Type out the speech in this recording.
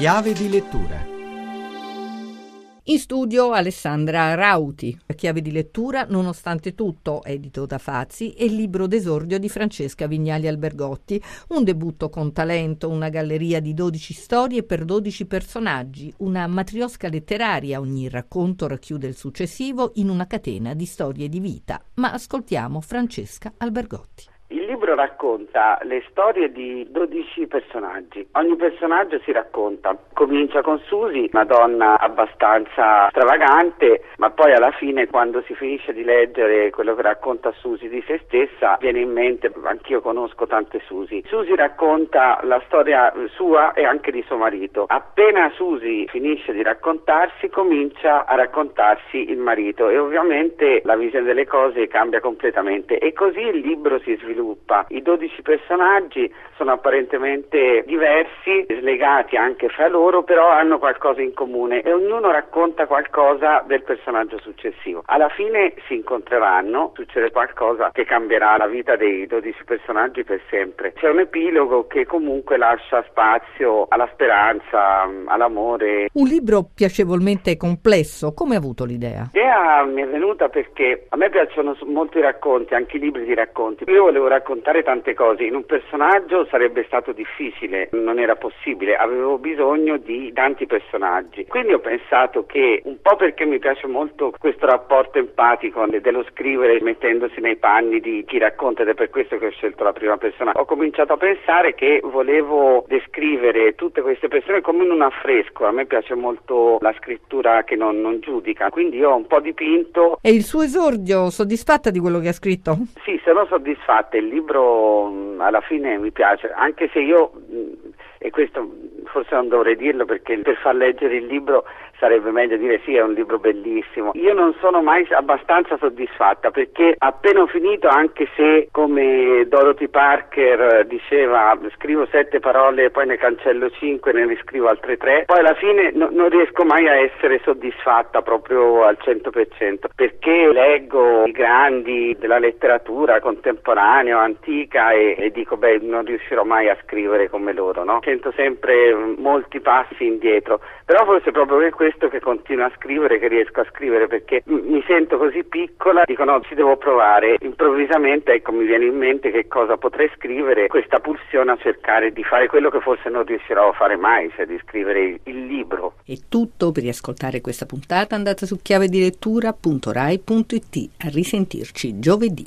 Chiave di lettura. In studio Alessandra Rauti, Chiave di lettura Nonostante tutto, edito da Fazzi, e il libro d'esordio di Francesca Vignali Albergotti, un debutto con talento, una galleria di 12 storie per 12 personaggi, una matriosca letteraria, ogni racconto racchiude il successivo in una catena di storie di vita. Ma ascoltiamo Francesca Albergotti. Libro racconta le storie di 12 personaggi. Ogni personaggio si racconta. Comincia con Susi, una donna abbastanza stravagante, ma poi alla fine quando si finisce di leggere quello che racconta Susi di se stessa, viene in mente, anch'io conosco tante Susi. Susi racconta la storia sua e anche di suo marito. Appena Susi finisce di raccontarsi, comincia a raccontarsi il marito e ovviamente la visione delle cose cambia completamente e così il libro si sviluppa sviluppa. I 12 personaggi sono apparentemente diversi, slegati anche fra loro, però hanno qualcosa in comune e ognuno racconta qualcosa del personaggio successivo. Alla fine si incontreranno, succede qualcosa che cambierà la vita dei 12 personaggi per sempre. C'è un epilogo che comunque lascia spazio alla speranza, all'amore. Un libro piacevolmente complesso, come ha avuto l'idea? L'idea mi è venuta perché a me piacciono molto i racconti, anche i libri di racconti. Io volevo raccontare tante cose. In un personaggio sarebbe stato difficile, non era possibile, avevo bisogno di tanti personaggi. Quindi ho pensato che un po' perché mi piace molto questo rapporto empatico dello scrivere mettendosi nei panni di chi racconta ed è per questo che ho scelto la prima persona. Ho cominciato a pensare che volevo descrivere tutte queste persone come in un affresco. A me piace molto la scrittura che non, non giudica, quindi io ho un po' dipinto. E il suo esordio, soddisfatta di quello che ha scritto? Sì, sono soddisfatta il libro mm, alla fine mi piace, anche se io, mm, forse non dovrei dirlo perché per far leggere il libro sarebbe meglio dire sì, è un libro bellissimo. Io non sono mai abbastanza soddisfatta perché appena ho finito, anche se come Dorothy Parker diceva scrivo sette parole poi ne cancello cinque, ne riscrivo altre tre, poi alla fine no, non riesco mai a essere soddisfatta proprio al 100% perché leggo i grandi della letteratura contemporanea o antica e, e, dico beh non riuscirò mai a scrivere come loro, no? Sento sempre molti passi indietro, però forse proprio per questo questo che continuo a scrivere, che riesco a scrivere perché mi sento così piccola, dico no, ci devo provare. Improvvisamente ecco mi viene in mente che cosa potrei scrivere, questa pulsione a cercare di fare quello che forse non riuscirò a fare mai, cioè di scrivere il libro. È tutto per riascoltare questa puntata andate su chiavedilettura.rai.it. A risentirci giovedì.